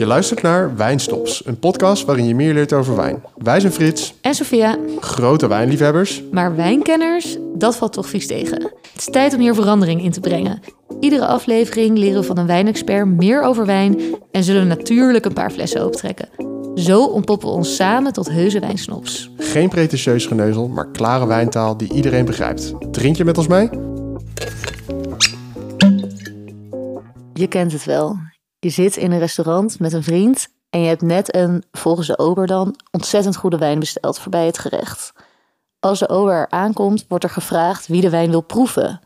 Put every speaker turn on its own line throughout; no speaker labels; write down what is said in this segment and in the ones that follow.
Je luistert naar Wijnstops, een podcast waarin je meer leert over wijn. Wij zijn Frits,
En Sophia,
grote wijnliefhebbers.
maar wijnkenners, dat valt toch vies tegen. Het is tijd om hier verandering in te brengen. Iedere aflevering leren we van een wijnexpert meer over wijn en zullen we natuurlijk een paar flessen optrekken. Zo ontpoppen we ons samen tot heuse wijnsnops.
Geen pretentieus geneuzel, maar klare wijntaal die iedereen begrijpt. Drink je met ons mee?
Je kent het wel. Je zit in een restaurant met een vriend en je hebt net een, volgens de ober dan, ontzettend goede wijn besteld voorbij het gerecht. Als de ober er aankomt, wordt er gevraagd wie de wijn wil proeven.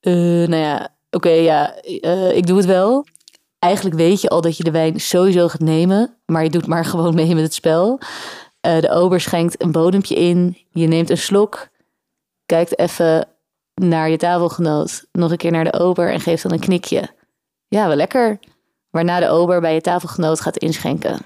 Eh, nou ja, oké, ja, eh, ik doe het wel. Eigenlijk weet je al dat je de wijn sowieso gaat nemen, maar je doet maar gewoon mee met het spel. Eh, de ober schenkt een bodempje in, je neemt een slok, kijkt even naar je tafelgenoot, nog een keer naar de ober en geeft dan een knikje. Ja, wel lekker. Waarna de ober bij je tafelgenoot gaat inschenken.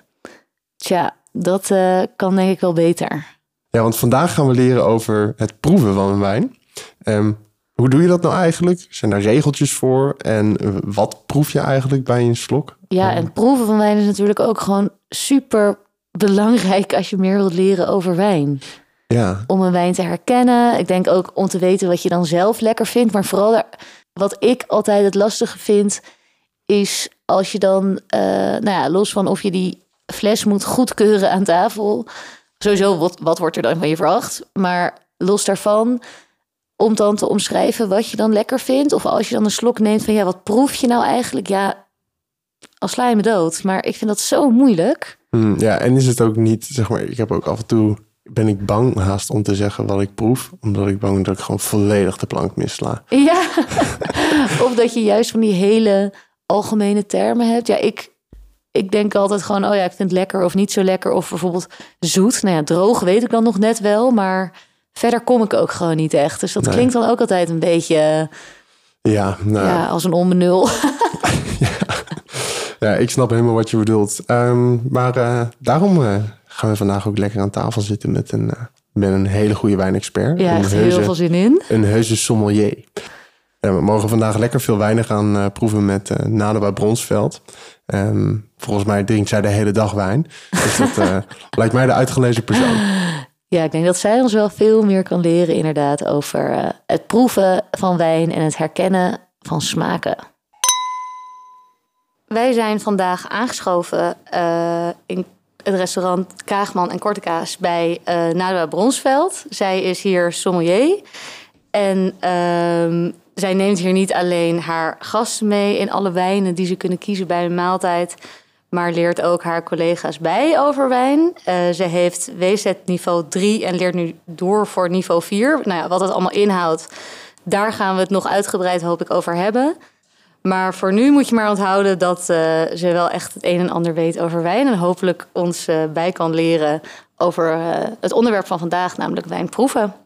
Tja, dat eh, kan denk ik wel beter.
Ja, want vandaag gaan we leren over het proeven van een wijn. Ehm, hoe doe je dat nou eigenlijk? Zijn daar regeltjes voor? En eh, wat proef je eigenlijk bij een slok?
Ja, en proeven van wijn is natuurlijk ook gewoon super belangrijk als je meer wilt leren over wijn.
Ja,
Om een wijn te herkennen. Ik denk ook om te weten wat je dan zelf lekker vindt. Maar vooral daar- wat ik altijd het lastige vind, is als je dan, eh, nou ja, los van of je die fles moet goedkeuren aan tafel. Sowieso, wat, wat wordt er dan van je verwacht? Maar los daarvan, om dan te omschrijven wat je dan lekker vindt. Of als je dan een slok neemt van, ja, wat proef je nou eigenlijk? Ja, al sla je me dood. Maar ik vind dat zo moeilijk.
Hm, ja, en is het ook niet, zeg maar, ik heb ook af en toe, ben ik bang haast om te zeggen wat ik proef. Omdat ik bang ben dat ik gewoon volledig de plank missla.
Ja, of dat je juist van die hele algemene termen hebt. Ja, ik, ik denk altijd gewoon, oh ja, ik vind het lekker of niet zo lekker. Of bijvoorbeeld zoet. Nou ja, droog weet ik dan nog net wel, maar verder kom ik ook gewoon niet echt. Dus dat
Nee.
klinkt dan ook altijd een beetje
Ja, nou,
ja, als een onbenul.
Ja, ik snap helemaal wat je bedoelt. Ehm, maar eh, daarom eh, gaan we vandaag ook lekker aan tafel zitten met een, eh, met een hele goede wijnexpert.
Ja, echt heel veel zin in.
een heuse sommelier. We mogen vandaag lekker veel wijnen gaan eh, proeven met Nadeba Bronsveld. Ehm, volgens mij drinkt zij de hele dag wijn. Dus dat eh, lijkt mij de uitgelezen persoon.
Ja, ik denk dat zij ons wel veel meer kan leren inderdaad over het proeven van wijn en het herkennen van smaken. Wij zijn vandaag aangeschoven in het restaurant Kaagman en Kortekaas bij eh Nadua Bronsveld. Zij is hier sommelier en ehm, zij neemt hier niet alleen haar gasten mee in alle wijnen die ze kunnen kiezen bij een maaltijd, maar leert ook haar collega's bij over wijn. Eh, ze heeft WZ niveau 3 en leert nu door voor niveau 4. Nou ja, wat het allemaal inhoudt, daar gaan we het nog uitgebreid hoop ik over hebben. Maar voor nu moet je maar onthouden dat eh, ze wel echt het een en ander weet over wijn. En hopelijk ons eh, bij kan leren over het onderwerp van vandaag, namelijk wijnproeven.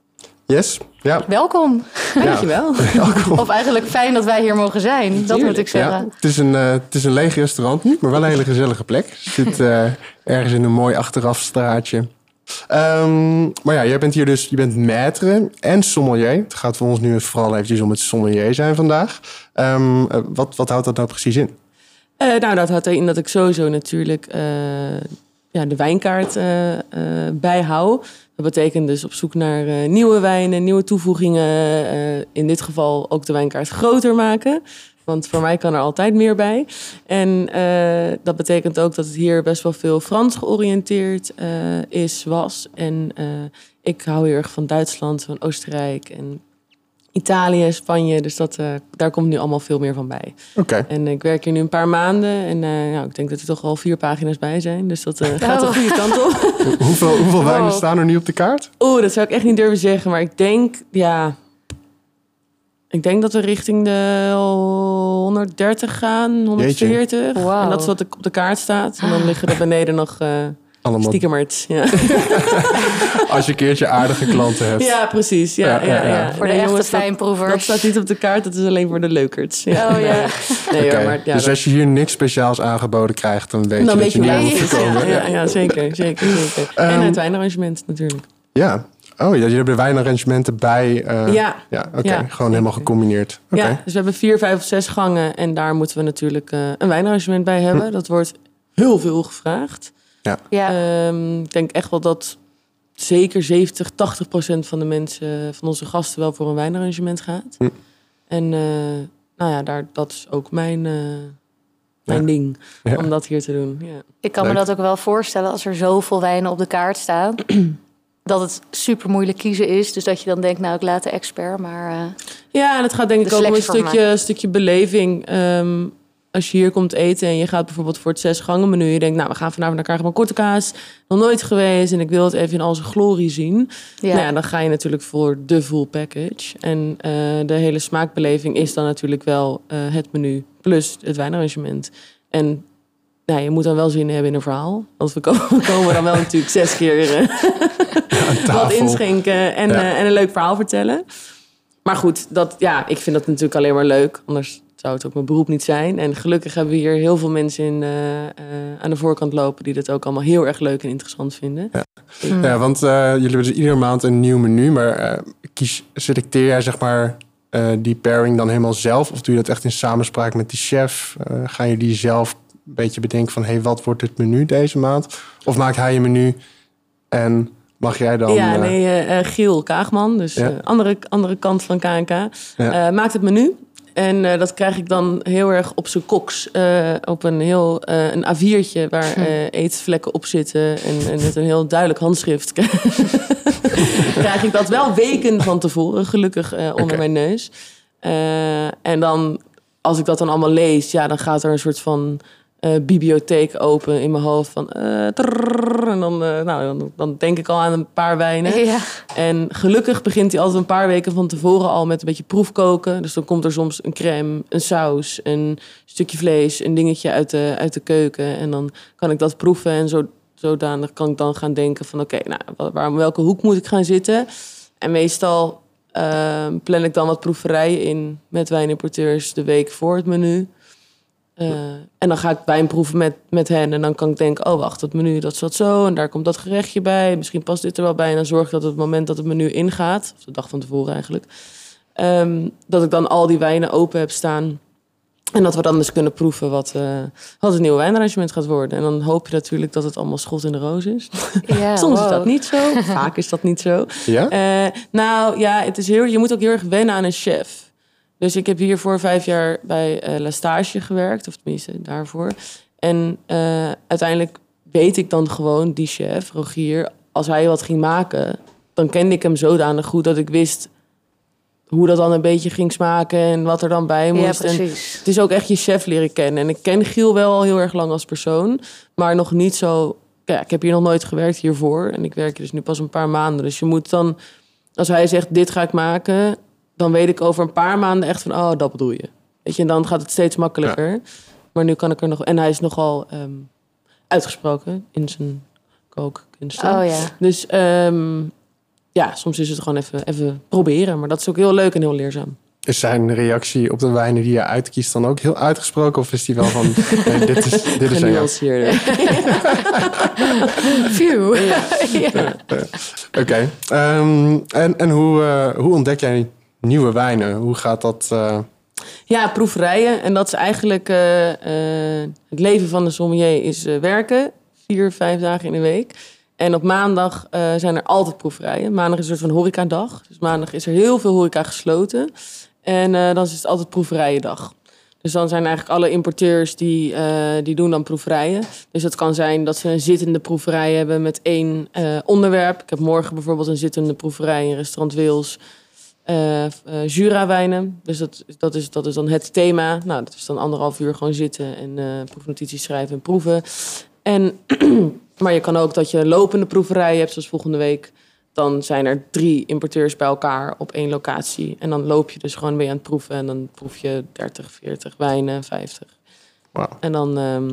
Yes? Ja.
Welkom.
Dankjewel.
Of eigenlijk fijn dat wij hier mogen zijn. Dat moet ik zeggen.
Ja, het, is een, eh, het is een leeg restaurant nu, maar wel een hele gezellige plek. Je zit eh, ergens in een mooi achterafstraatje. Ehm, maar ja, jij bent hier dus, je bent maître en sommelier. Het gaat voor ons nu vooral eventjes om het sommelier zijn vandaag. Ehm, eh, wat, wat houdt dat nou precies in?
Eh, nou, dat houdt in dat ik sowieso natuurlijk eh, ja, de wijnkaart eh, eh, bijhoud. Dat betekent dus op zoek naar eh, nieuwe wijnen, nieuwe toevoegingen. eh, in dit geval ook de wijnkaart groter maken. Want voor mij kan er altijd meer bij. En eh, dat betekent ook dat het hier best wel veel Frans georiënteerd is, was. En ik hou heel erg van Duitsland, van Oostenrijk en Italië, Spanje. Dus dat, eh, daar komt nu allemaal veel meer van bij.
Oké.
En ik werk hier nu een paar maanden. En eh, nou, ik denk dat er toch al vier pagina's bij zijn. Dus dat eh, gaat de
Oh.
goede kant op.
Hoeveel, hoeveel wijnen staan er nu op de kaart?
Oeh, dat zou ik echt niet durven zeggen. Maar ik denk, ja... Ik denk dat we richting de 130 gaan, 140.
Wauw.
En dat is wat op de kaart staat. En dan liggen er beneden nog eh
Allemaal
stiekemerts. Ja.
als je een keertje aardige klanten hebt.
ja, precies. Ja,
Ja,
ja,
ja,
ja,
ja.
Voor de
Nee,
echte fijnproevers.
Dat staat niet op de kaart, dat is alleen voor de leukerts. Ja.
Oh ja.
Nee,
Oké,
hoor, maar ja,
dus
dat-
als je hier niks speciaals aangeboden krijgt, dan weet je
dan
dat
weet
je
je
niet komen.
Ja, ja, ja, zeker, zeker, zeker.
Ehm,
en het wijnarrangement natuurlijk.
Ja. Oh, ja, je hebt de wijnarrangementen bij. eh,
Ja.
Ja, oké.
Ja,
Gewoon helemaal gecombineerd. Oké.
Ja, dus we hebben vier, vijf of zes gangen. En daar moeten we natuurlijk eh, een wijnarrangement bij hebben. Dat wordt heel veel gevraagd.
Ja,
Ehm, ik denk echt wel dat zeker 70, 80 procent van de mensen, van onze gasten, wel voor een wijnarrangement gaat.
Hm.
En eh, nou ja, daar, dat is ook mijn, eh, mijn
Ja.
ding
Ja.
om dat hier te doen. Ja.
ik kan me dat ook wel voorstellen als er zoveel wijnen op de kaart staan. dat het super moeilijk kiezen is. Dus dat je dan denkt, nou, ik laat de expert maar. eh,
Ja, en het gaat denk ik ook om een stukje, stukje beleving. Ehm, als je hier komt eten en je gaat bijvoorbeeld voor het zes gangen menu. Je denkt, nou, we gaan vanavond naar Karel Korte Kaas. Nog nooit geweest en ik wil het even in al zijn glorie zien.
ja.
Nou ja, dan ga je natuurlijk voor de full package. En eh, de hele smaakbeleving is dan natuurlijk wel eh, het menu plus het wijnarrangement. En nou, je moet dan wel zin hebben in een verhaal. Want we komen, we komen dan wel natuurlijk zes keer eh, wat inschenken en,
Ja.
en een leuk verhaal vertellen. Maar goed, dat, ja, ik vind dat natuurlijk alleen maar leuk. Anders zou het ook mijn beroep niet zijn. En gelukkig hebben we hier heel veel mensen in, eh, eh, aan de voorkant lopen... die dat ook allemaal heel erg leuk en interessant vinden.
Mm.
Ja, want eh, jullie hebben dus iedere maand een nieuw menu. Maar kies, selecteer jij zeg maar die pairing dan helemaal zelf? Of doe je dat echt in samenspraak met die chef? Ga je die zelf een beetje bedenken van... hé, hey, wat wordt het menu deze maand? Of maakt hij een menu en mag jij dan...
ja, nee, Giel Kaagman, dus
Ja.
andere, andere kant van KNK,
Ja.
maakt het menu. En eh, dat krijg ik dan heel erg op zijn koks. eh, op een heel eh, een A4'tje waar
Hm.
eetvlekken op zitten. En, en met een heel duidelijk handschrift krijg ik dat wel weken van tevoren, gelukkig onder mijn neus. En dan, als ik dat dan allemaal lees, ja, dan gaat er een soort van eh, bibliotheek open in mijn hoofd. Van, eh, en dan, eh, nou, dan, dan denk ik al aan een paar wijnen.
ja.
En gelukkig begint hij altijd een paar weken van tevoren al met een beetje proefkoken. Dus dan komt er soms een crème, een saus, een stukje vlees, een dingetje uit de, uit de keuken. En dan kan ik dat proeven en zo, zodanig kan ik dan gaan denken van... oké, nou, wa- waar, welke hoek moet ik gaan zitten? En meestal ehm, plan ik dan wat proeverijen in met wijnimporteurs de week voor het menu. Eh, en dan ga ik wijn proeven met, met hen. En dan kan ik denken, oh wacht, het menu dat zat zo. En daar komt dat gerechtje bij. Misschien past dit er wel bij. En dan zorg ik dat op het moment dat het menu ingaat... of de dag van tevoren eigenlijk... ehm, dat ik dan al die wijnen open heb staan... En dat we dan dus kunnen proeven wat, eh, wat het nieuwe wijnarrangement gaat worden. En dan hoop je natuurlijk dat het allemaal schot in de roos is.
ja
Soms is dat niet zo. Vaak is dat niet zo.
Ja?
Eh, nou ja, het is heel, je moet ook heel erg wennen aan een chef. Dus ik heb hier voor vijf jaar bij eh La Stage gewerkt, of tenminste daarvoor. En eh, uiteindelijk weet ik dan gewoon, die chef, Rogier, als hij wat ging maken, dan kende ik hem zodanig goed dat ik wist hoe dat dan een beetje ging smaken en wat er dan bij
Ja,
moest. en
precies.
het is ook echt je chef leren kennen. En ik ken Giel wel al heel erg lang als persoon, maar nog niet zo. Ja, ik heb hier nog nooit gewerkt hiervoor en ik werk hier dus nu pas een paar maanden. Dus je moet dan, als hij zegt dit ga ik maken, dan weet ik over een paar maanden echt van oh dat bedoel je. Weet je, en dan gaat het steeds makkelijker. Maar nu kan ik er nog en hij is nogal ehm, uitgesproken in zijn kookkunsten.
Oh ja.
Dus ehm, ja, soms is het gewoon even, even proberen, maar dat is ook heel leuk en heel leerzaam.
Is zijn reactie op de wijnen die je uitkiest dan ook heel uitgesproken? Of is die wel van, nee, dit is, dit is.
Genuanceerder.
Phew. Ja.
Oké. Ehm, en en hoe, eh, hoe ontdek jij nieuwe wijnen? Hoe gaat dat? eh,
Ja, proeverijen. En dat is eigenlijk eh, eh, het leven van de sommelier is werken. Vier, vijf dagen in de week. En op maandag zijn er altijd proeverijen. Maandag is een soort van horecadag. Dus maandag is er heel veel horeca gesloten. En dan is het altijd proeverijendag. Dus dan zijn eigenlijk alle importeurs die, die doen dan proeverijen. Dus het kan zijn dat ze een zittende proeverij hebben met één onderwerp. Ik heb morgen bijvoorbeeld een zittende proeverij in restaurant Wils. Eh eh, Jura-wijnen. Dus dat, dat, is, dat is dan het thema. Nou, dat is dan anderhalf uur gewoon zitten en eh proefnotities schrijven en proeven. En, maar je kan ook dat je lopende proeverijen hebt, zoals volgende week. Dan zijn er drie importeurs bij elkaar op één locatie. En dan loop je dus gewoon mee aan het proeven. En dan proef je 30, 40 wijnen, 50.
Wauw.
En dan, ehm,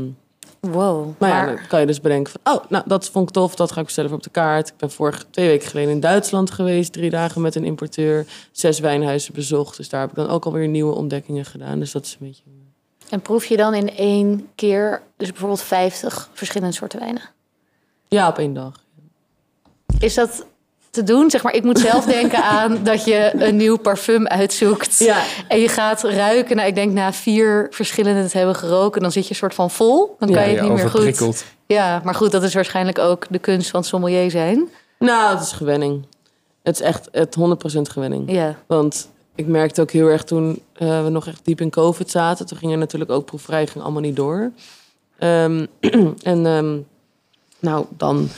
Wow.
maar ja, dan kan je dus bedenken van... oh, nou, dat vond ik tof, dat ga ik bestellen voor op de kaart. Ik ben vorige twee weken geleden in Duitsland geweest. Drie dagen met een importeur. Zes wijnhuizen bezocht. Dus daar heb ik dan ook alweer nieuwe ontdekkingen gedaan. Dus dat is een beetje...
en proef je dan in één keer, dus bijvoorbeeld 50 verschillende soorten wijnen?
Ja, op één dag.
Is dat te doen. Zeg maar, ik moet zelf denken aan dat je een nieuw parfum uitzoekt.
Ja.
En je gaat ruiken. Nou, ik denk na vier verschillende te hebben geroken, dan zit je een soort van vol. Dan kan je het niet meer goed. Ja, maar goed, dat is waarschijnlijk ook de kunst van sommelier zijn.
Nou, het is gewenning. Het is echt het 100% gewenning.
Ja.
Want ik merkte ook heel erg toen eh, we nog echt diep in COVID zaten. Toen ging er natuurlijk ook proeverij, ging allemaal niet door. Ehm, en ehm, nou, dan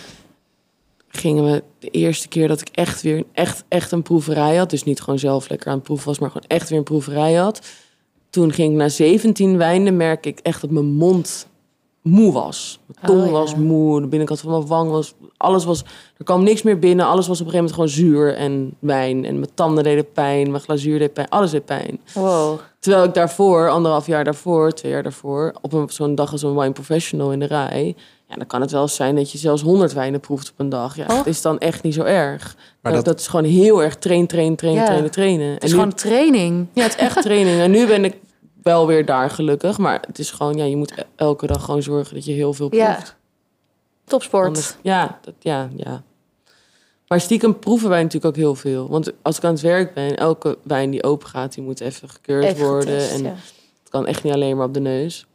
gingen we de eerste keer dat ik echt weer echt, echt een proeverij had. Dus niet gewoon zelf lekker aan het proeven was, maar gewoon echt weer een proeverij had. Toen ging ik na 17 wijnen, merk ik echt dat mijn mond moe was. Mijn tong
Oh, ja.
was moe, de binnenkant van mijn wang was... Alles was... Er kwam niks meer binnen. Alles was op een gegeven moment gewoon zuur en wijn. En mijn tanden deden pijn, mijn glazuur deed pijn. Alles deed pijn.
Wow.
Terwijl ik daarvoor, anderhalf jaar daarvoor, twee jaar daarvoor... op een- zo'n dag als een wine professional in de rij... Ja, dan kan het wel zijn dat je zelfs honderd wijnen proeft op een dag. Ja,
Oh.
dat is dan echt niet zo erg.
Maar
dat,
dat-
is gewoon heel erg trainen, trainen, trainen,
Ja.
trainen, trainen.
Het is gewoon training.
Ja, het is echt training. En nu ben ik wel weer daar gelukkig. Maar het is gewoon, ja, je moet elke dag gewoon zorgen dat je heel veel proeft.
Ja. Topsport.
Anders- ja, dat, ja, ja. Maar stiekem proeven wij natuurlijk ook heel veel. Want als ik aan het werk ben, elke wijn die open gaat, die moet even gekeurd
Even
worden.
getest,
en
ja.
het kan echt niet alleen maar op de neus.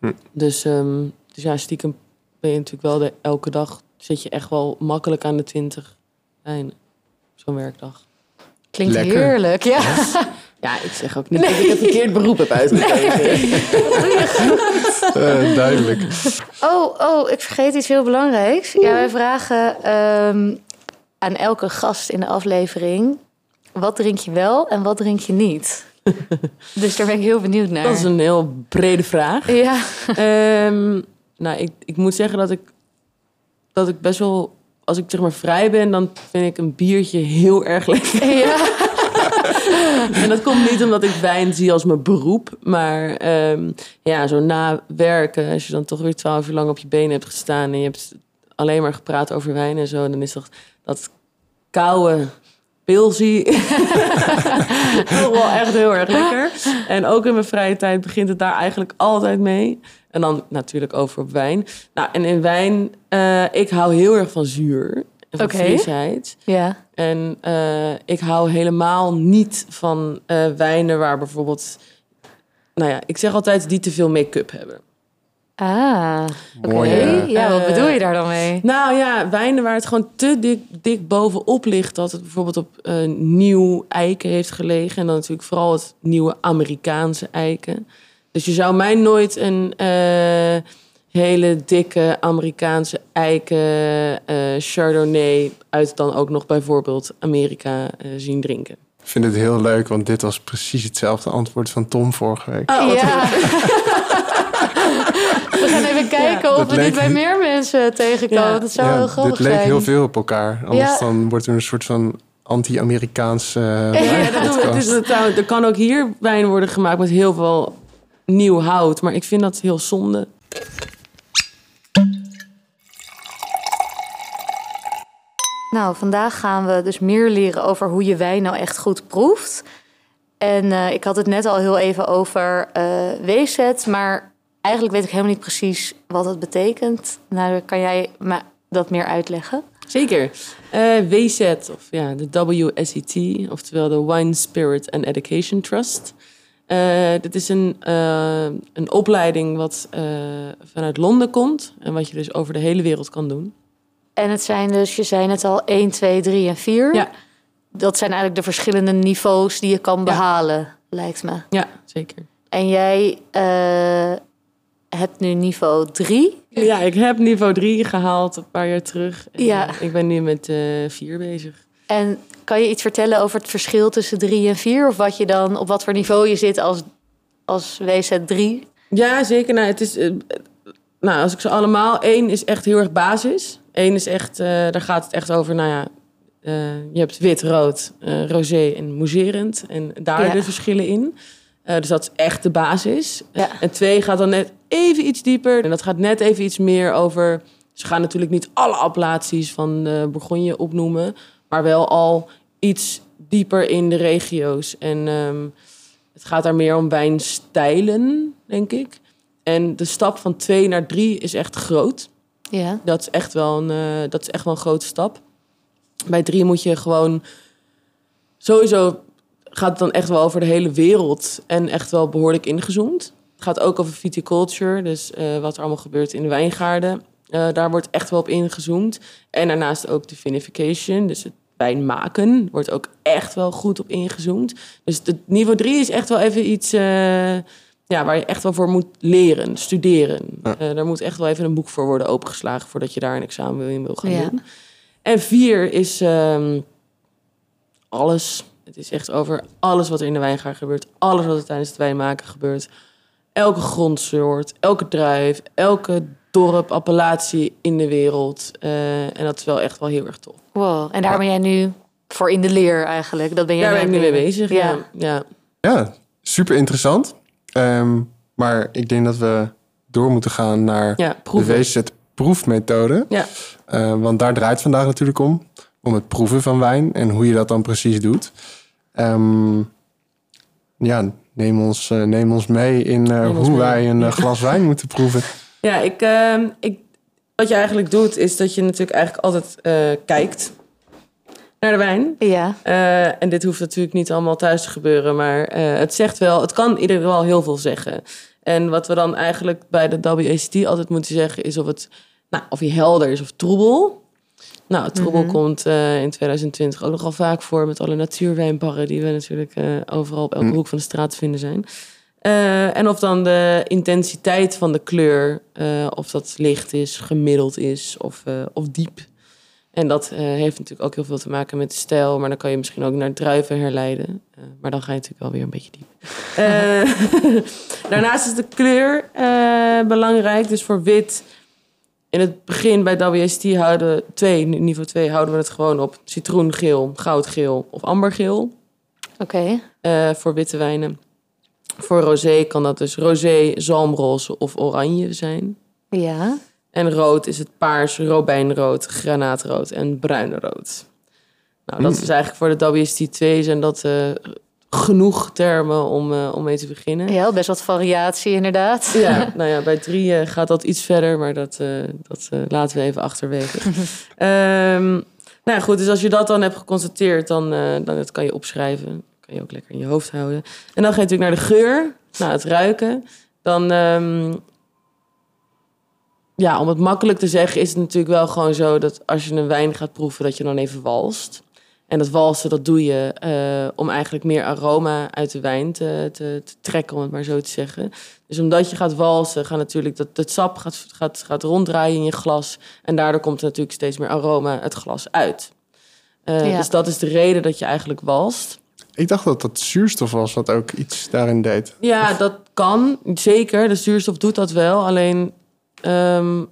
Hm.
Dus, ehm, dus ja, stiekem ben je natuurlijk wel de, elke dag zit je echt wel makkelijk aan de 20 wijnen. Zo'n werkdag.
Klinkt
Lekker.
heerlijk, ja.
Ja, ik zeg ook niet dat ik een verkeerd beroep heb uitgekozen.
Eh, duidelijk.
Oh, oh, ik vergeet iets heel belangrijks. Ja, wij vragen ehm, aan elke gast in de aflevering... wat drink je wel en wat drink je niet? dus daar ben ik heel benieuwd naar.
Dat is een heel brede vraag.
Ja,
Ehm, nou, ik, ik moet zeggen dat ik, dat ik best wel... Als ik zeg maar vrij ben, dan vind ik een biertje heel erg lekker.
ja.
En dat komt niet omdat ik wijn zie als mijn beroep. Maar ehm, ja, zo na werken, als je dan toch weer twaalf uur lang op je benen hebt gestaan... en je hebt alleen maar gepraat over wijn en zo... dan is toch dat koude pilsie toch wel echt heel erg lekker. En ook in mijn vrije tijd begint het daar eigenlijk altijd mee. En dan natuurlijk over op wijn. Nou, en in wijn, eh, ik hou heel erg van zuur en van
Oké.
frisheid.
ja.
En eh, ik hou helemaal niet van eh, wijnen waar bijvoorbeeld... Nou ja, ik zeg altijd die te veel make-up hebben.
Ah, oké. Ja, wat bedoel je daar dan mee?
Nou ja, wijnen waar het gewoon te dik, dik bovenop ligt... dat het bijvoorbeeld op nieuw eiken heeft gelegen. En dan natuurlijk vooral het nieuwe Amerikaanse eiken. Dus je zou mij nooit een eh, hele dikke Amerikaanse eiken eh, Chardonnay... uit dan ook nog bijvoorbeeld Amerika eh, zien drinken.
Ik vind het heel leuk, want dit was precies hetzelfde antwoord van Tom vorige week.
Oh,
ja. We gaan even kijken of
Dat
we dit
leek-
bij meer mensen tegenkomen.
Ja.
Dat zou heel grappig
dit leek
zijn.
heel veel op elkaar. Anders
Ja.
dan wordt er een soort van anti-Amerikaanse
Ja, dat doen we. Het er kan ook hier wijn worden gemaakt met heel veel nieuw hout. Maar ik vind dat heel zonde.
Nou, vandaag gaan we dus meer leren over hoe je wijn nou echt goed proeft. En eh, ik had het net al heel even over eh weeset, maar eigenlijk weet ik helemaal niet precies wat het betekent. Nou, kan jij me dat meer uitleggen?
Zeker. Eh WZ, of ja, de WSET, oftewel de Wine Spirit and Education Trust. Eh, dit is een, eh, een opleiding wat eh, vanuit Londen komt. En wat je dus over de hele wereld kan doen.
En het zijn dus, je zei het al, 1, 2, 3 en 4.
Ja.
Dat zijn eigenlijk de verschillende niveaus die je kan behalen, lijkt me.
Ja, zeker.
En jij hebt nu niveau 3.
Ja, ik heb niveau 3 gehaald een paar jaar terug. En,
Ja.
ik ben nu met eh 4 bezig.
En kan je iets vertellen over het verschil tussen 3 en 4? Of wat je dan, op wat voor niveau je zit als, als WZ 3?
Ja, zeker. Nou, het is, eh, nou, als ik ze allemaal... één is echt heel erg basis. Eén is echt... eh, daar gaat het echt over, nou ja... eh, je hebt wit, rood, eh, rosé en mousserend. En daar
Ja.
de verschillen in. Dus dat is echt de basis.
Ja.
En twee gaat dan net even iets dieper. En dat gaat net even iets meer over... Ze gaan natuurlijk niet alle appellaties van Bourgogne opnoemen. Maar wel al iets dieper in de regio's. En ehm, het gaat daar meer om wijnstijlen, denk ik. En de stap van twee naar drie is echt groot.
Ja.
Dat is echt wel een, eh, dat is echt wel een grote stap. Bij drie moet je gewoon sowieso gaat het dan echt wel over de hele wereld en echt wel behoorlijk ingezoomd. Het gaat ook over viticulture, dus eh, wat er allemaal gebeurt in de wijngaarden. Eh, daar wordt echt wel op ingezoomd. En daarnaast ook de vinification, dus het wijn maken, wordt ook echt wel goed op ingezoomd. Dus het niveau 3 is echt wel even iets eh, ja, waar je echt wel voor moet leren, studeren.
Ja.
Eh, daar moet echt wel even een boek voor worden opengeslagen voordat je daar een examen in wil gaan
Ja.
doen. En vier is ehm, alles. Het is echt over alles wat er in de wijngaard gebeurt. Alles wat er tijdens het wijnmaken gebeurt. Elke grondsoort, elke druif, elke dorp, appellatie in de wereld. Eh, en dat is wel echt wel heel erg tof.
Wow. En daar ben jij nu voor in de leer eigenlijk. Dat ben jij
Daar ben ik nu mee bezig. Ja. Ja.
Ja, super interessant. Ehm, maar ik denk dat we door moeten gaan naar
Ja,
de. WZ-proefmethode.
Ja.
Eh, want daar draait het vandaag natuurlijk om. Om het proeven van wijn en hoe je dat dan precies doet. Ehm, ja, neem ons, eh, neem ons mee in eh,
Neem ons
hoe
mee.
wij een glas wijn moeten proeven.
Ja, ik, ehm, ik, wat je eigenlijk doet, is dat je natuurlijk eigenlijk altijd eh, kijkt naar de wijn.
Ja.
Eh, en dit hoeft natuurlijk niet allemaal thuis te gebeuren, maar eh, het zegt wel, het kan in ieder geval heel veel zeggen. En wat we dan eigenlijk bij de WACT altijd moeten zeggen, is of het, nou, of hij helder is of troebel. Nou, troebel
Mhm.
komt eh, in 2020 ook nogal vaak voor met alle natuurwijnbarren die we natuurlijk eh, overal op elke
Mm.
hoek van de straat te vinden zijn. Eh, en of dan de intensiteit van de kleur, eh, of dat licht is, gemiddeld is of, eh, of diep. En dat heeft natuurlijk ook heel veel te maken met de stijl, maar dan kan je misschien ook naar druiven herleiden. Maar dan ga je natuurlijk wel weer een beetje diep. Daarnaast is de kleur belangrijk. Dus voor wit, in het begin bij WST houden we twee, niveau 2 houden we het gewoon op citroengeel, goudgeel of ambergeel
Oké.
voor witte wijnen. Voor rosé kan dat dus rosé, zalmroze of oranje zijn.
Ja.
En rood is het paars, robijnrood, granaatrood en bruine rood. Nou, dat
Mm.
is eigenlijk voor de WST 2 zijn dat eh, genoeg termen om, eh, om mee te beginnen.
Ja, best wat variatie inderdaad.
Ja, nou ja, bij drie eh, gaat dat iets verder, maar dat, eh, dat eh, laten we even achterwege. Ehm, nou ja, goed, dus als je dat dan hebt geconstateerd, dan, eh, dan dat kan je opschrijven. Kan je ook lekker in je hoofd houden. En dan ga je natuurlijk naar de geur, naar het ruiken. Dan, ehm, ja, om het makkelijk te zeggen, is het natuurlijk wel gewoon zo dat als je een wijn gaat proeven, dat je dan even walst. En dat walsen, dat doe je eh, om eigenlijk meer aroma uit de wijn te, te, te trekken, om het maar zo te zeggen. Dus omdat je gaat walsen, gaat natuurlijk dat het sap gaat, gaat, gaat ronddraaien in je glas. En daardoor komt er natuurlijk steeds meer aroma het glas uit. Eh,
Ja.
Dus dat is de reden dat je eigenlijk walst.
Ik dacht dat dat zuurstof was wat ook iets daarin deed.
Ja, dat kan. Zeker. De zuurstof doet dat wel. Alleen, ehm,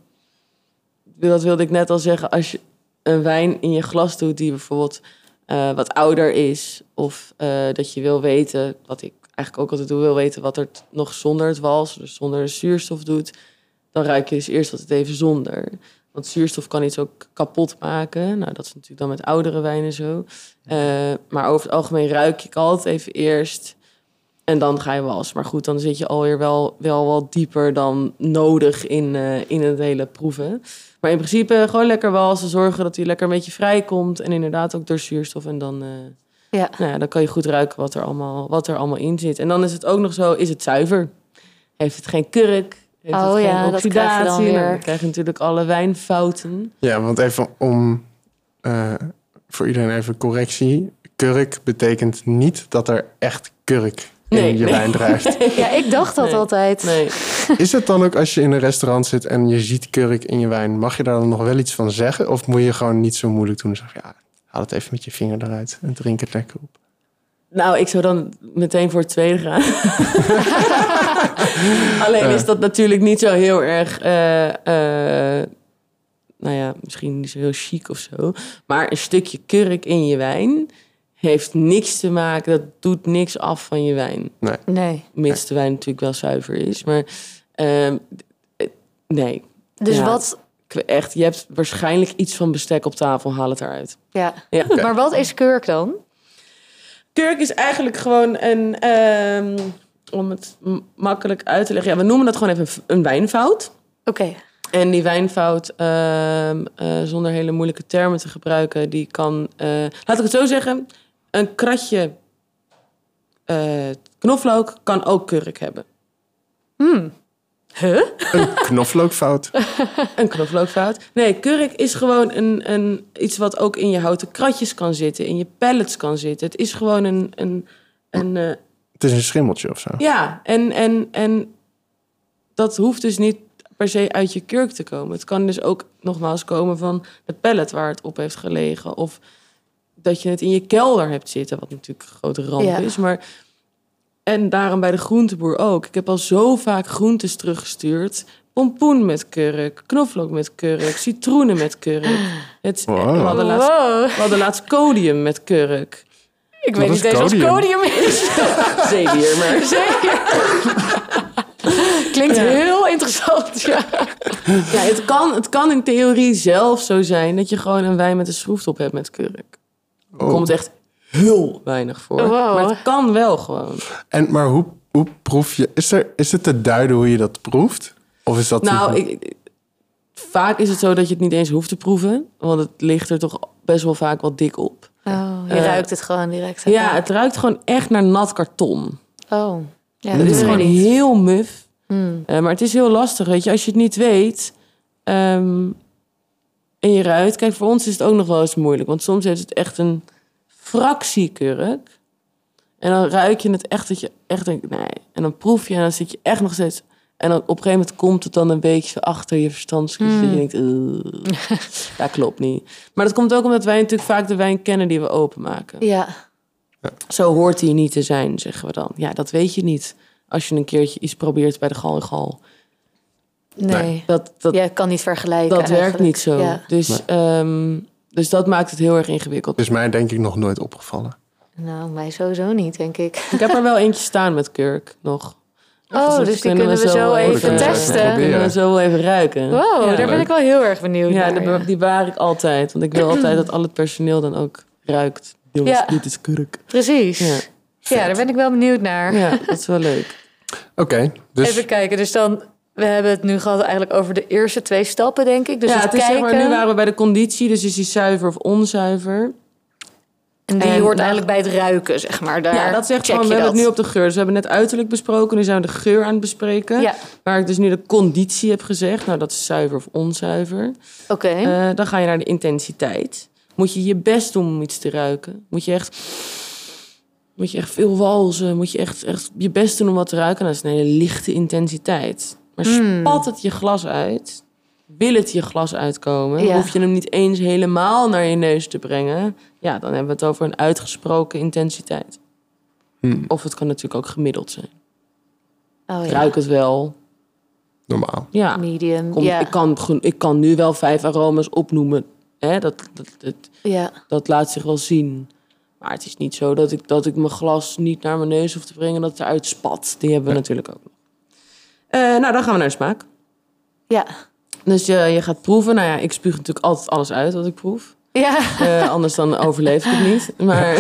dat wilde ik net al zeggen. Als je een wijn in je glas doet die bijvoorbeeld eh, wat ouder is. Of eh, dat je wil weten, wat ik eigenlijk ook altijd doe, wil weten wat er nog zonder het wals, dus zonder de zuurstof doet. Dan ruik je dus eerst altijd even zonder. Want zuurstof kan iets ook kapot maken. Nou, dat is natuurlijk dan met oudere wijnen zo. Eh, maar over het algemeen ruik ik altijd even eerst. En dan ga je walsen. Maar goed, dan zit je alweer wel, wel wat dieper dan nodig in, eh, in het hele proeven. Maar in principe gewoon lekker walsen. Zorgen dat hij lekker een beetje vrij komt. En inderdaad ook door zuurstof. En dan, eh,
Ja.
nou ja, dan kan je goed ruiken wat er, allemaal, wat er allemaal in zit. En dan is het ook nog zo, is het zuiver? Heeft het geen kurk? Heeft
Oh
het
ja, dat krijg je dan weer.
dan krijg je natuurlijk alle wijnfouten.
Ja, want even om eh, voor iedereen even correctie. Kurk betekent niet dat er echt kurk in
Nee,
je
nee.
wijn drijft.
Ja, ik dacht dat
Nee.
altijd.
Nee.
Is het dan ook als je in een restaurant zit en je ziet kurk in je wijn, mag je daar dan nog wel iets van zeggen? Of moet je gewoon niet zo moeilijk doen en zeggen, ja, haal het even met je vinger eruit en drink het lekker op?
Nou, ik zou dan meteen voor het tweede gaan. Alleen is dat natuurlijk niet zo heel erg, eh, eh, nou ja, misschien niet zo heel chic of zo. Maar een stukje kurk in je wijn heeft niks te maken, dat doet niks af van je wijn.
Nee.
Mits de wijn natuurlijk wel zuiver is. Maar ehm, eh, nee,
Dus
Ja.
wat...
Echt, je hebt waarschijnlijk iets van bestek op tafel, haal het eruit.
Ja.
Ja.
Maar wat is kurk dan?
Kurk is eigenlijk gewoon een, ehm, om het makkelijk uit te leggen. Ja, we noemen dat gewoon even een, wijnfout.
Oké.
En die wijnfout, ehm, eh, zonder hele moeilijke termen te gebruiken, die kan, eh, laat ik het zo zeggen, een kratje eh, knoflook kan ook kurk hebben.
Huh?
Een knoflookfout.
Een knoflookfout. Nee, kurk is gewoon een, een, iets wat ook in je houten kratjes kan zitten, in je pellets kan zitten. Het is gewoon een, een, een eh,
Het is een schimmeltje of zo.
ja, en, en, en dat hoeft dus niet per se uit je kurk te komen. Het kan dus ook nogmaals komen van de pellet waar het op heeft gelegen. Of dat je het in je kelder hebt zitten, wat natuurlijk een grote ramp
Ja.
is. Maar, en daarom bij de groenteboer ook. Ik heb al zo vaak groentes teruggestuurd. Pompoen met kurk, knoflook met kurk, citroenen met kurk. Het,
Wow.
we, hadden laatst,
Wow.
we hadden laatst codium met kurk.
Ik
Wat
weet niet eens wat
codium?
codium is.
Zeewier, maar...
Klinkt
Ja.
heel interessant. Ja.
Ja, het kan, het kan in theorie zelf zo zijn dat je gewoon een wijn met een schroeftop hebt met kurk.
Oh.
Komt echt heel weinig voor.
Wow.
Maar het kan wel gewoon.
En, maar hoe, hoe proef je... Is, er, is het te duiden hoe je dat proeft? Of is dat...
Nou, ik, ik- vaak is het zo dat je het niet eens hoeft te proeven. Want het ligt er toch best wel vaak wat dik op.
Oh, je
Eh,
ruikt het gewoon direct.
Ja, het ruikt gewoon echt naar nat karton.
Oh. Ja,
Het is gewoon
niet.
heel muf.
Hmm.
Eh, maar het is heel lastig, weet je. Als je het niet weet ehm, en je ruikt... Kijk, voor ons is het ook nog wel eens moeilijk. Want soms heeft het echt een fractie kurk. En dan ruik je het echt dat je echt denkt, nee. En dan proef je en dan zit je echt nog steeds... En dan op een gegeven moment komt het dan een beetje achter je verstandskies. Dat je denkt, "Ugh, dat klopt niet. Maar dat komt ook omdat wij natuurlijk vaak de wijn kennen die we openmaken.
Ja.
Zo hoort die niet te zijn, zeggen we dan. Ja, dat weet je niet als je een keertje iets probeert bij de gal en gal.
Nee.
Dat, dat,
ik kan niet vergelijken
dat werkt niet zo.
Ja.
Dus, ehm, dus dat maakt het heel erg ingewikkeld.
Het is mij denk ik nog nooit opgevallen.
Nou, mij sowieso niet, denk ik.
Ik heb er wel eentje staan met kurk nog.
Oh, dus die kunnen we zo even testen.
proberen.
Kunnen we zo even ruiken.
Wow,
Ja.
daar ben ik wel heel erg benieuwd
Ja,
naar.
die, die bewaar ik altijd. Want ik wil altijd dat al het personeel dan ook ruikt. Jongens,
Ja.
dit is kurk.
Precies.
Ja.
Ja. daar ben ik wel benieuwd naar.
ja, dat is wel leuk.
Oké, dus...
Even kijken, dus dan... We hebben het nu gehad eigenlijk over de eerste twee stappen, denk ik. Dus
ja,
het
is zeg
kijken,
maar, nu waren we bij de conditie. Dus is die zuiver of onzuiver?
en die
en
hoort eigenlijk bij het ruiken, zeg maar. Daar
Ja, dat zegt gewoon, we hebben het nu op de geur. Dus we hebben net uiterlijk besproken, nu zijn we de geur aan het bespreken.
Ja,
Waar ik dus nu de conditie heb gezegd. Nou, dat is zuiver of onzuiver.
oké.
Eh, dan ga je naar de intensiteit. Moet je je best doen om iets te ruiken? Moet je echt, moet je echt veel walzen? Moet je echt, echt je best doen om wat te ruiken? Dat is een hele lichte intensiteit. Maar
Hmm.
spat het je glas uit? Wil het je glas uitkomen?
Ja.
Hoef je hem niet eens helemaal naar je neus te brengen? Ja, dan hebben we het over een uitgesproken intensiteit.
Hmm,
Of het kan natuurlijk ook gemiddeld zijn.
oh,
Ik
ja.
ruik het wel.
normaal.
Ja,
Medium,
Kom,
ja.
ik, kan, ik kan nu wel vijf aroma's opnoemen. Hè, dat, dat, dat,
ja.
dat laat zich wel zien. Maar het is niet zo dat ik, dat ik mijn glas niet naar mijn neus hoef te brengen... dat het eruit spat. Die hebben we natuurlijk ook nog. Eh, nou, dan gaan we naar de smaak.
Ja.
Dus je, je gaat proeven. Nou ja, ik spuug natuurlijk altijd alles uit wat ik proef.
Ja.
Eh, anders dan overleef ik het niet. Maar...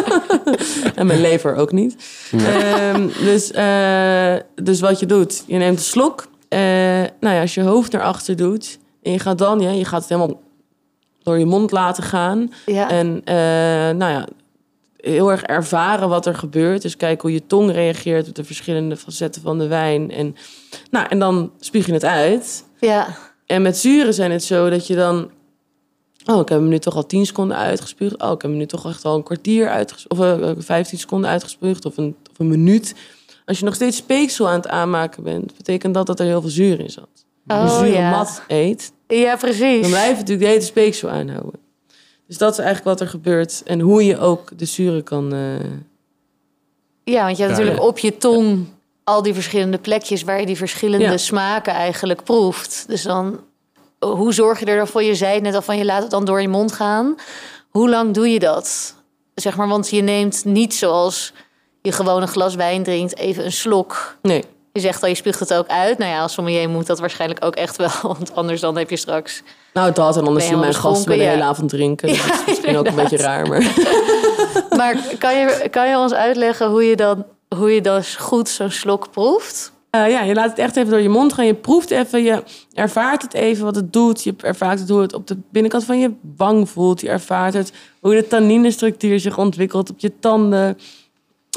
en mijn lever ook niet. Ehm, dus, eh, dus wat je doet, je neemt een slok. Eh, nou ja, als je hoofd naar achter doet... en je gaat dan, ja, je gaat het helemaal door je mond laten gaan...
Ja.
En eh, nou ja, heel erg ervaren wat er gebeurt. Dus kijken hoe je tong reageert op de verschillende facetten van de wijn. En, nou, en dan spuug je het uit.
ja.
En met zuren zijn het zo dat je dan... Oh, ik heb hem nu toch al 10 seconden uitgespuugd. Oh, ik heb hem nu toch echt al een kwartier uitgespuugd. Of eh, 15 seconden uitgespuugd. Of een, of een minuut. Als je nog steeds speeksel aan het aanmaken bent... betekent dat dat er heel veel zuur in zat. Als je
Oh,
zure
ja.
mat eet,
Ja, precies.
dan blijf je natuurlijk de hele speeksel aanhouden. Dus dat is eigenlijk wat er gebeurt. En hoe je ook de zuren kan... eh,
Ja, want je hebt
Ja,
natuurlijk
ja.
op je tong al die verschillende plekjes waar je die verschillende
Ja.
smaken eigenlijk proeft. Dus dan, hoe zorg je er dan voor? Je zei net al van je laat het dan door je mond gaan. Hoe lang doe je dat? Zeg maar, want je neemt niet zoals je gewoon een glas wijn drinkt even een slok.
Nee,
Je zegt al, je spuugt het ook uit. Nou ja, als sommelier moet dat waarschijnlijk ook echt wel. Want anders dan heb je straks...
nou dat en anders
Ben je
zie je mijn gasten met de hele avond drinken. Dat
Ja,
is misschien ook een beetje raar, maar...
Maar kan je, kan je ons uitleggen hoe je dan, hoe je dan goed zo'n slok proeft?
Eh, ja, je laat het echt even door je mond gaan. Je proeft even, je ervaart het even wat het doet. Je ervaart het hoe het op de binnenkant van je wang voelt. Je ervaart het hoe de tanninestructuur zich ontwikkelt op je tanden,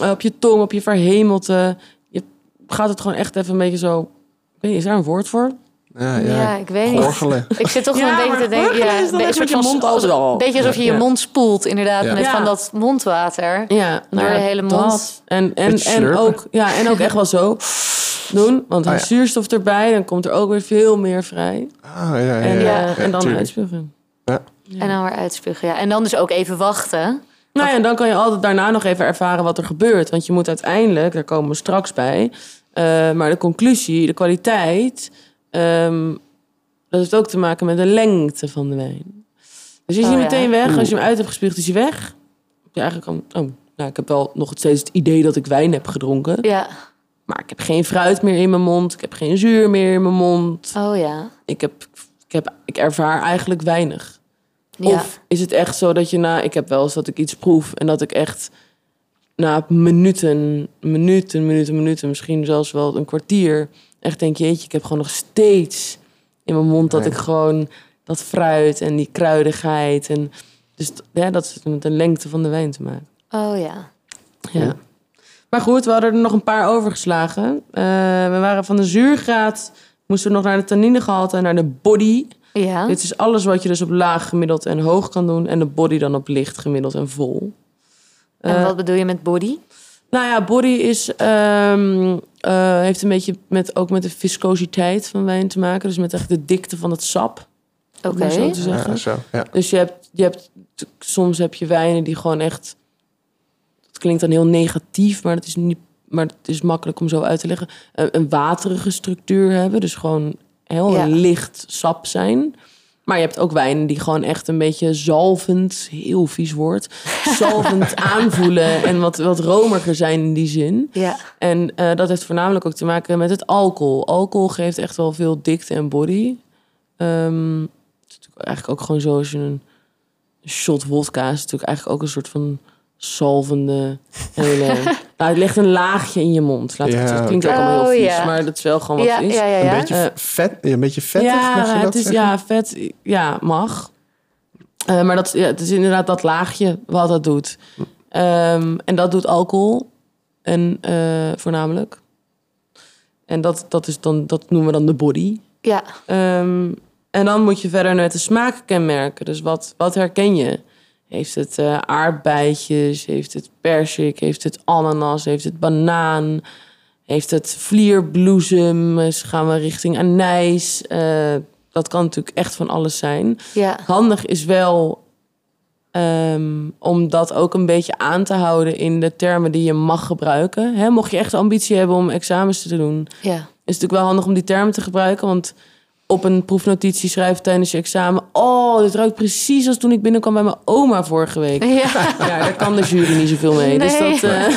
eh, op je tong, op je verhemelte. Je gaat het gewoon echt even een beetje zo... Ik weet niet, is daar een woord voor?
Ja,
Ja,
ja.
ik weet niet.
Gorgelen.
Ik zit toch
Ja,
wel een beetje te denken. Ja, een
echt
soort
met je
van
mond
als- beetje alsof je je mond spoelt, inderdaad,
Ja.
met
Ja.
van dat mondwater.
Ja,
Door je hele mond.
dat. En, en,
Beetje
en, ook, ja, en ook echt wel zo doen. Want dan
Oh, ja.
zuurstof erbij, dan komt er ook weer veel meer vrij.
Ah, ja, ja,
En,
ja.
en dan uitspugen.
Ja.
En dan weer uitspugen. Ja. En dan dus ook even wachten.
Nou ja, en dan kan je altijd daarna nog even ervaren wat er gebeurt. Want je moet uiteindelijk, daar komen we straks bij... eh, maar de conclusie, de kwaliteit... ehm, dat heeft ook te maken met de lengte van de wijn. Dus is
Oh, ja.
meteen weg. Als je hem uit hebt gespuugd, is hij weg. Heb je eigenlijk al... Oh, nou, ik heb wel nog steeds het idee dat ik wijn heb gedronken.
Ja.
Maar ik heb geen fruit meer in mijn mond. Ik heb geen zuur meer in mijn mond.
Oh ja.
Ik, heb, ik, heb, ik ervaar eigenlijk weinig.
Ja.
Of is het echt zo dat je na... Ik heb wel eens dat ik iets proef en dat ik echt na minuten, minuten, minuten, minuten... misschien zelfs wel een kwartier... echt denk, jeetje, ik heb gewoon nog steeds in mijn mond... dat
Nee.
ik gewoon dat fruit en die kruidigheid... En, dus ja, dat heeft met de lengte van de wijn te maken.
Oh ja.
Ja. Maar goed, we hadden er nog een paar overgeslagen. Eh, we waren van de zuurgraad, moesten we nog naar de tanninegehalte en naar de body.
Ja.
Dit is alles wat je dus op laag, gemiddeld en hoog kan doen. En de body dan op licht, gemiddeld en vol.
En
Eh,
wat bedoel je met body?
Nou ja, body is, ehm, eh, heeft een beetje met, ook met de viscositeit van wijn te maken. Dus met echt de dikte van het sap. om
Oké.
zo te zeggen.
Ja, zo. Ja.
Dus je hebt, je hebt, soms heb je wijnen die gewoon echt. Het klinkt dan heel negatief, maar het is niet. Maar het is makkelijk om zo uit te leggen. Een, een waterige structuur hebben, dus gewoon heel
Ja.
licht sap zijn. Maar je hebt ook wijnen die gewoon echt een beetje zalvend, heel vies woord, zalvend aanvoelen en wat, wat romiger zijn in die zin.
Ja.
En eh, dat heeft voornamelijk ook te maken met het alcohol. Alcohol geeft echt wel veel dikte en body. Ehm, het is natuurlijk eigenlijk ook gewoon zo als je een shot wodka is natuurlijk eigenlijk ook een soort van salvende hele. nou, het legt een laagje in je mond. Laat ik het
Ja,
klinkt ook allemaal heel
Oh,
vies,
ja.
maar dat is wel gewoon wat
Ja,
het is.
ja, ja,
Een
ja.
beetje
Eh,
vet, ja, een beetje vettig, mag je
Ja,
dat
het is
zeggen?
ja vet. Ja, mag. Eh, maar dat, ja, het is inderdaad dat laagje wat dat doet. Ehm, en dat doet alcohol. En eh, voornamelijk. En dat, dat, is dan, dat noemen we dan de body.
Ja.
Ehm, en dan moet je verder met de smaken kenmerken. Dus wat, wat herken je? Heeft het eh aardbeidjes? Heeft het persik? Heeft het ananas? Heeft het banaan? Heeft het vlierbloesem? Dus gaan we richting anijs? Eh, dat kan natuurlijk echt van alles zijn.
Ja.
Handig is wel ehm, om dat ook een beetje aan te houden in de termen die je mag gebruiken. Hè, mocht je echt de ambitie hebben om examens te doen,
Ja.
is het natuurlijk wel handig om die termen te gebruiken. Want op een proefnotitie schrijven tijdens je examen... oh, dit ruikt precies als toen ik binnenkwam bij mijn oma vorige week.
Ja.
Ja, daar kan de jury niet zoveel mee. Dus
Nee.
dat, eh,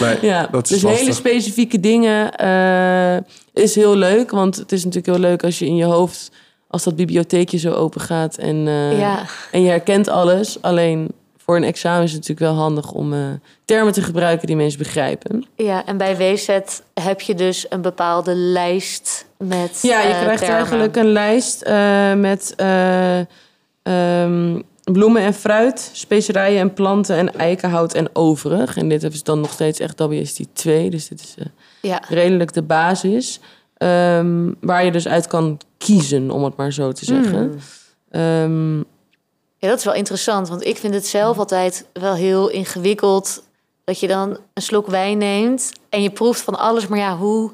Nee,
ja,
dat is
dus
lastig.
hele specifieke dingen eh, is heel leuk. Want het is natuurlijk heel leuk als je in je hoofd... als dat bibliotheekje zo open gaat en, eh,
Ja.
en je herkent alles. Alleen voor een examen is het natuurlijk wel handig om eh, termen te gebruiken die mensen begrijpen.
Ja, en bij WZ heb je dus een bepaalde lijst met.
Ja, je
eh,
krijgt
termen.
eigenlijk een lijst eh, met eh, ehm, bloemen en fruit, specerijen en planten en eikenhout en overig. En dit is dan nog steeds echt WST 2, dus dit is
Ja.
redelijk de basis. Ehm, waar je dus uit kan kiezen, om het maar zo te zeggen.
Hmm.
Ehm,
ja, dat is wel interessant, want ik vind het zelf altijd wel heel ingewikkeld dat je dan een slok wijn neemt en je proeft van alles, maar ja, hoe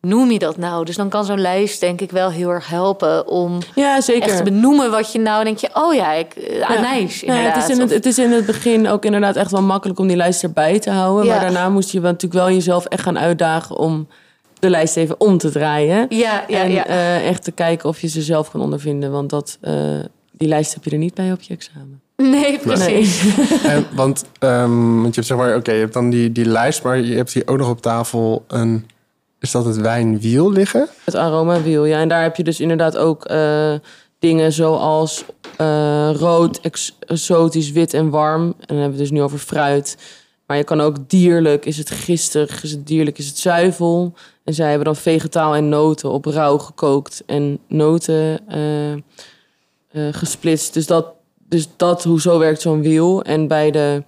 noem je dat nou? Dus dan kan zo'n lijst denk ik wel heel erg helpen om
ja, zeker.
echt te benoemen wat je nou denk je, oh ja, ik, uh, anijs
Ja, het, is in het,
Of-
het is in het begin ook inderdaad echt wel makkelijk om die lijst erbij te houden.
Ja.
Maar daarna moest je natuurlijk wel jezelf echt gaan uitdagen om de lijst even om te draaien.
ja, ja,
en
ja.
eh, echt te kijken of je ze zelf kan ondervinden. Want dat, eh, die lijst heb je er niet bij op je examen.
nee, precies.
En, want, ehm, want je hebt zeg maar, oké, je hebt dan die, die lijst, maar je hebt hier ook nog op tafel een, is dat het wijnwiel liggen?
Het aromawiel, ja. En daar heb je dus inderdaad ook eh, dingen zoals eh, rood, ex- exotisch, wit en warm. En dan hebben we het dus nu over fruit. Maar je kan ook dierlijk, is het gistig, is het dierlijk, is het zuivel. En zij hebben dan vegetaal en noten op rauw gekookt en noten eh, eh, gesplitst. Dus dat, dus dat, hoe zo werkt zo'n wiel. En bij de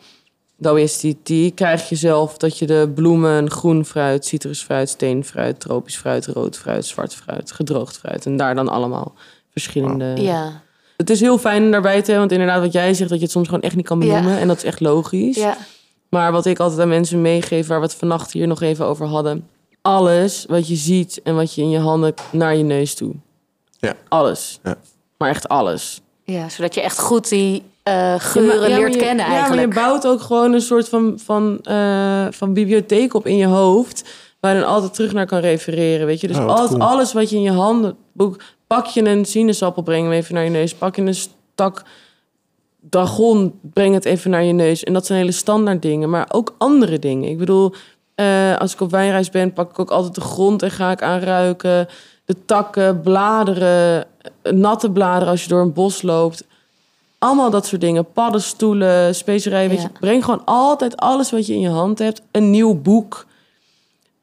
WSTT krijg je zelf dat je de bloemen, groen fruit, citrusfruit, steenfruit, tropisch fruit, rood fruit, zwart fruit, gedroogd fruit. En daar dan allemaal verschillende...
Ja.
Het is heel fijn om daarbij te hebben, want inderdaad wat jij zegt, dat je het soms gewoon echt niet kan
Ja.
benoemen. En dat is echt logisch.
Ja.
Maar wat ik altijd aan mensen meegeef, waar we het vannacht hier nog even over hadden. Alles wat je ziet en wat je in je handen naar je neus toe.
Ja.
Alles.
Ja.
Maar echt alles.
ja, zodat je echt goed die eh, geuren
Ja,
leert
je-
kennen
Ja, maar
eigenlijk.
je bouwt ook gewoon een soort van, van, eh, van bibliotheek op in je hoofd. Waar je dan altijd terug naar kan refereren, weet je. Dus
Oh,
altijd,
cool.
alles wat je in je handen... boek- Pak je een sinaasappel, breng hem even naar je neus. Pak je een stak dragon, breng het even naar je neus. En dat zijn hele standaard dingen. Maar ook andere dingen. Ik bedoel, eh, als ik op wijnreis ben, pak ik ook altijd de grond en ga ik aanruiken. De takken, bladeren, natte bladeren als je door een bos loopt. Allemaal dat soort dingen. Paddenstoelen, specerijen. Weet
Ja.
je, breng gewoon altijd alles wat je in je hand hebt. Een nieuw boek.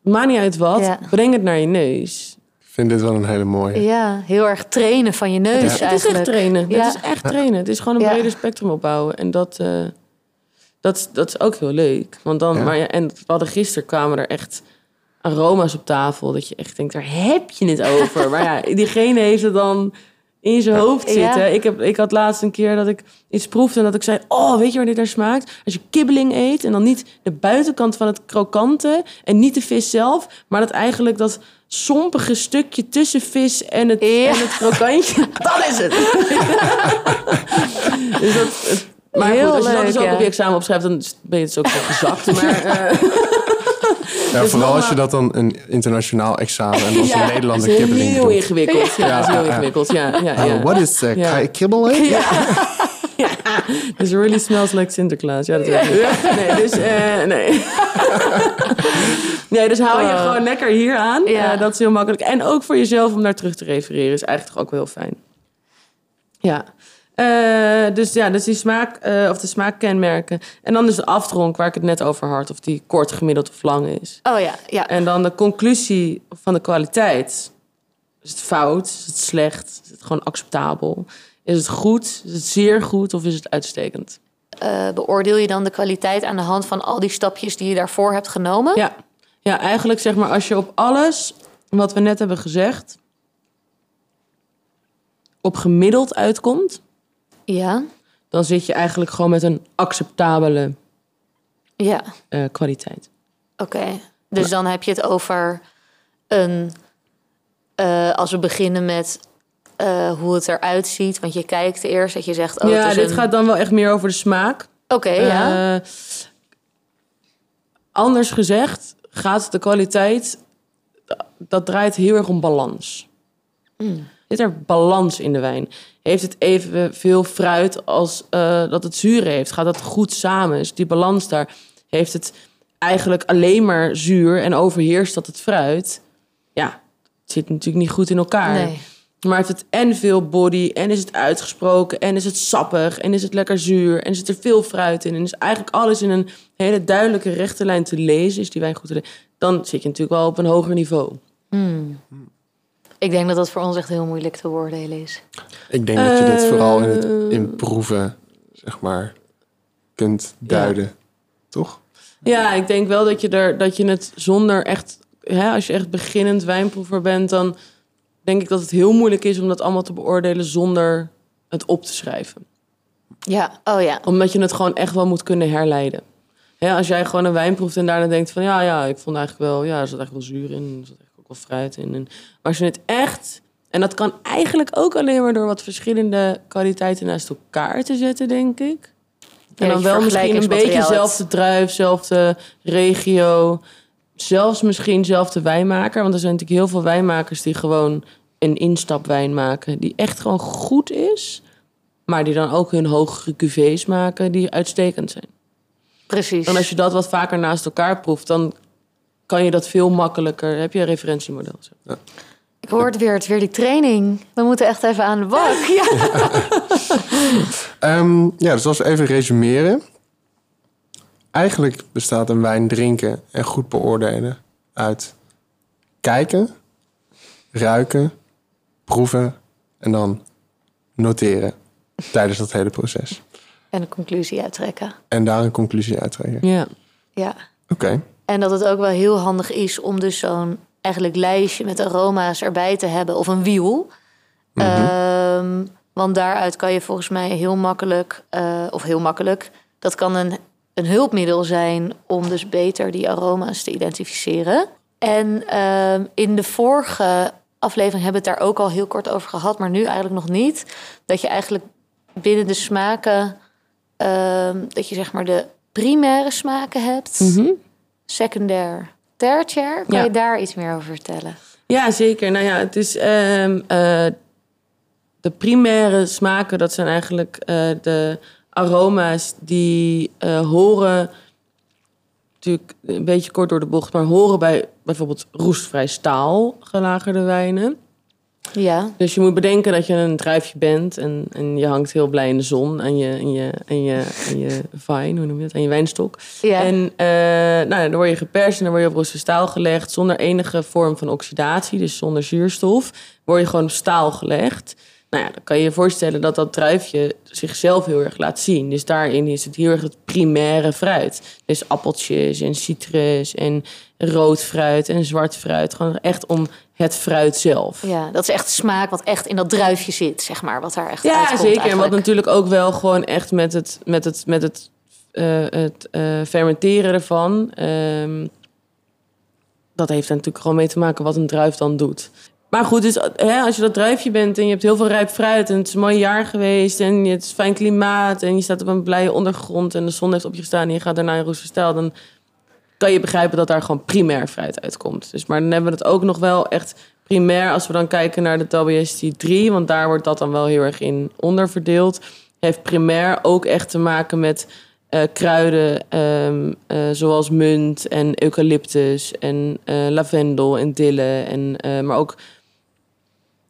Maakt niet uit wat.
Ja.
Breng het naar je neus.
Ik vind dit wel een hele mooie.
Ja, heel erg trainen van je neus
Het is, het is
eigenlijk.
echt trainen.
Ja.
Het is echt trainen. Het is gewoon een
Ja.
breder spectrum opbouwen. En dat, eh, dat, is- dat is ook heel leuk. Want dan,
Ja.
maar ja, en we hadden gisteren kwamen er echt aroma's op tafel. Dat je echt denkt, daar heb je het over. maar ja, diegene heeft het dan in zijn hoofd
Ja.
zitten. Ik, heb, ik had laatst een keer dat ik iets proefde en dat ik zei... Oh, weet je waar dit naar smaakt? Als je kibbeling eet en dan niet de buitenkant van het krokante... en niet de vis zelf, maar dat eigenlijk dat sompige stukje tussen vis en het,
Ja.
en het krokantje... dat is het! dus dat, het- maar
Heel
goed, als je dat
leuk,
dus ook
ja.
op je examen opschrijft... dan ben je het ook zo gezakt. Maar, eh,
Ja,
Dus
vooral als je dat dan een internationaal examen en als een
ja,
Nederlander
dat is
kibbeling
heel
doet.
ingewikkeld. Ja, dat is heel
Ja, ja.
ingewikkeld. Ja, ja, ja.
Oh, what is uh,
Ja.
ja. kibbeling?
This really smells like Sinterklaas. Ja, dat weet ik. Nee, dus, eh, nee. nee, dus hou je
Oh.
gewoon lekker hier aan.
Ja.
Eh, dat is heel makkelijk. En ook voor jezelf om naar terug te refereren is eigenlijk toch ook wel heel fijn. Ja. Eh, dus ja, dus die smaak, eh, of de smaakkenmerken. En dan dus de afdronk waar ik het net over had. Of die kort, gemiddeld of lang is.
Oh ja, ja.
En dan de conclusie van de kwaliteit. Is het fout? Is het slecht? Is het gewoon acceptabel? Is het goed? Is het zeer goed? Of is het uitstekend?
Eh, beoordeel je dan de kwaliteit aan de hand van al die stapjes die je daarvoor hebt genomen?
Ja. ja, eigenlijk zeg maar als je op alles wat we net hebben gezegd... op gemiddeld uitkomt...
Ja.
dan zit je eigenlijk gewoon met een acceptabele
Ja.
eh, kwaliteit.
Oké, dus dan heb je het over een. eh, als we beginnen met eh, hoe het eruit ziet, want je kijkt eerst dat je zegt. Oh,
ja, dit
een-
gaat dan wel echt meer over de smaak.
Oké, ja.
Anders gezegd gaat de kwaliteit... dat draait heel erg om balans. Zit er balans in de wijn? Heeft het evenveel fruit als eh, dat het zuur heeft? Gaat dat goed samen? Is die balans daar? Heeft het eigenlijk alleen maar zuur en overheerst dat het fruit? Ja, het zit natuurlijk niet goed in elkaar.
Nee.
Maar heeft het en veel body, en is het uitgesproken, en is het sappig, en is het lekker zuur, en zit er veel fruit in, en is eigenlijk alles in een hele duidelijke rechte lijn te lezen, is die wijn goed te lezen, dan zit je natuurlijk wel op een hoger niveau.
Ik denk dat dat voor ons echt heel moeilijk te beoordelen is.
Ik denk dat je dit vooral in, het,
Eh.
in proeven, zeg maar, kunt duiden. Toch?
Ja, ik denk wel dat je, er, dat je het zonder echt, hè, als je echt beginnend wijnproever bent, dan denk ik dat het heel moeilijk is om dat allemaal te beoordelen zonder het op te schrijven.
Ja, oh ja.
Omdat je het gewoon echt wel moet kunnen herleiden. Ja, als jij gewoon een wijn proeft en daarna denkt van... ja, ja, ik vond eigenlijk wel... ja, er zat echt wel zuur in. Er zat wel fruit in. En, maar als je het echt... en dat kan eigenlijk ook alleen maar door wat verschillende kwaliteiten naast elkaar te zetten, denk ik. En dan wel misschien een beetje
hebt.
zelfde druif, zelfde regio. Zelfs misschien zelfde wijnmaker. Want er zijn natuurlijk heel veel wijnmakers die gewoon een instapwijn maken. Die echt gewoon goed is. Maar die dan ook hun hogere cuvées maken die uitstekend zijn.
Precies.
En als je dat wat vaker naast elkaar proeft, dan kan je dat veel makkelijker. Heb je een referentiemodel? Zo.
Ik hoor het weer, het weer die training. We moeten echt even aan de bak. Ja.
Ehm, ja, dus als we even resumeren. eigenlijk bestaat een wijn drinken en goed beoordelen uit kijken, ruiken, proeven en dan noteren tijdens dat hele proces.
En een conclusie uittrekken.
En daar een conclusie uit trekken.
Ja.
Ja.
Oké.
En dat het ook wel heel handig is om dus zo'n eigenlijk lijstje met aroma's erbij te hebben of een wiel. Ehm, want daaruit kan je volgens mij heel makkelijk, eh, of heel makkelijk, dat kan een, een hulpmiddel zijn om dus beter die aroma's te identificeren. En ehm, in de vorige aflevering hebben we het daar ook al heel kort over gehad, maar nu eigenlijk nog niet. Dat je eigenlijk binnen de smaken, ehm, dat je zeg maar de primaire smaken hebt, secundair, tertiair. Kan
Ja.
je daar iets meer over vertellen?
Ja, zeker. Nou ja, het is ehm, eh, de primaire smaken, dat zijn eigenlijk eh, de aroma's die eh, horen, natuurlijk een beetje kort door de bocht, maar horen bij bijvoorbeeld roestvrij staal gelagerde wijnen.
Ja,
Dus je moet bedenken dat je een druifje bent en, en je hangt heel blij in de zon aan je, aan je, aan je, aan je vine, hoe noem je dat, aan je wijnstok.
ja.
En eh, nou, dan word je geperst en dan word je op roeste staal gelegd zonder enige vorm van oxidatie, dus zonder zuurstof. Word je gewoon op staal gelegd. Nou ja, dan kan je je voorstellen dat dat druifje zichzelf heel erg laat zien. Dus daarin is het heel erg het primaire fruit. Dus appeltjes en citrus en rood fruit en zwart fruit. Gewoon echt om het fruit zelf.
ja, dat is echt smaak wat echt in dat druifje zit, zeg maar. Wat daar echt
Ja,
uitkomt
zeker. En wat natuurlijk ook wel gewoon echt met het, met het, met het, eh, het eh, fermenteren ervan. ehm, dat heeft er natuurlijk gewoon mee te maken wat een druif dan doet. Maar goed, dus, hè, als je dat druifje bent en je hebt heel veel rijp fruit... en het is een mooi jaar geweest en het is fijn klimaat... en je staat op een blije ondergrond en de zon heeft op je gestaan... en je gaat daarna in roesterstijl, dan kan je begrijpen dat daar gewoon primair fruit uitkomt. Dus, maar dan hebben we het ook nog wel echt primair... als we dan kijken naar de WST 3... want daar wordt dat dan wel heel erg in onderverdeeld... heeft primair ook echt te maken met eh, kruiden... ehm, eh, zoals munt en eucalyptus en eh, lavendel en dille... En, maar ook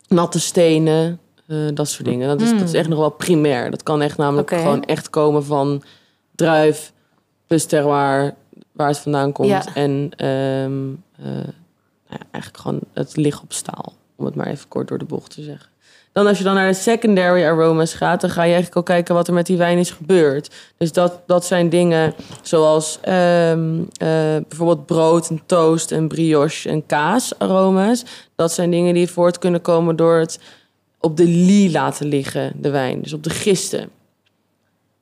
natte stenen, eh, dat soort dingen. Dat is, dat is echt nog wel primair. Dat kan echt namelijk gewoon echt komen van druif plus terroir, waar het vandaan komt.
Ja.
En ehm, eh, nou ja, eigenlijk gewoon het ligt op staal, om het maar even kort door de bocht te zeggen. Dan als je dan naar de secondary aromas gaat, dan ga je eigenlijk ook kijken wat er met die wijn is gebeurd. Dus dat, dat zijn dingen zoals ehm, eh, bijvoorbeeld brood en toast en brioche en kaas aroma's. Dat zijn dingen die voort kunnen komen door het op de lie laten liggen, de wijn. Dus op de gisten.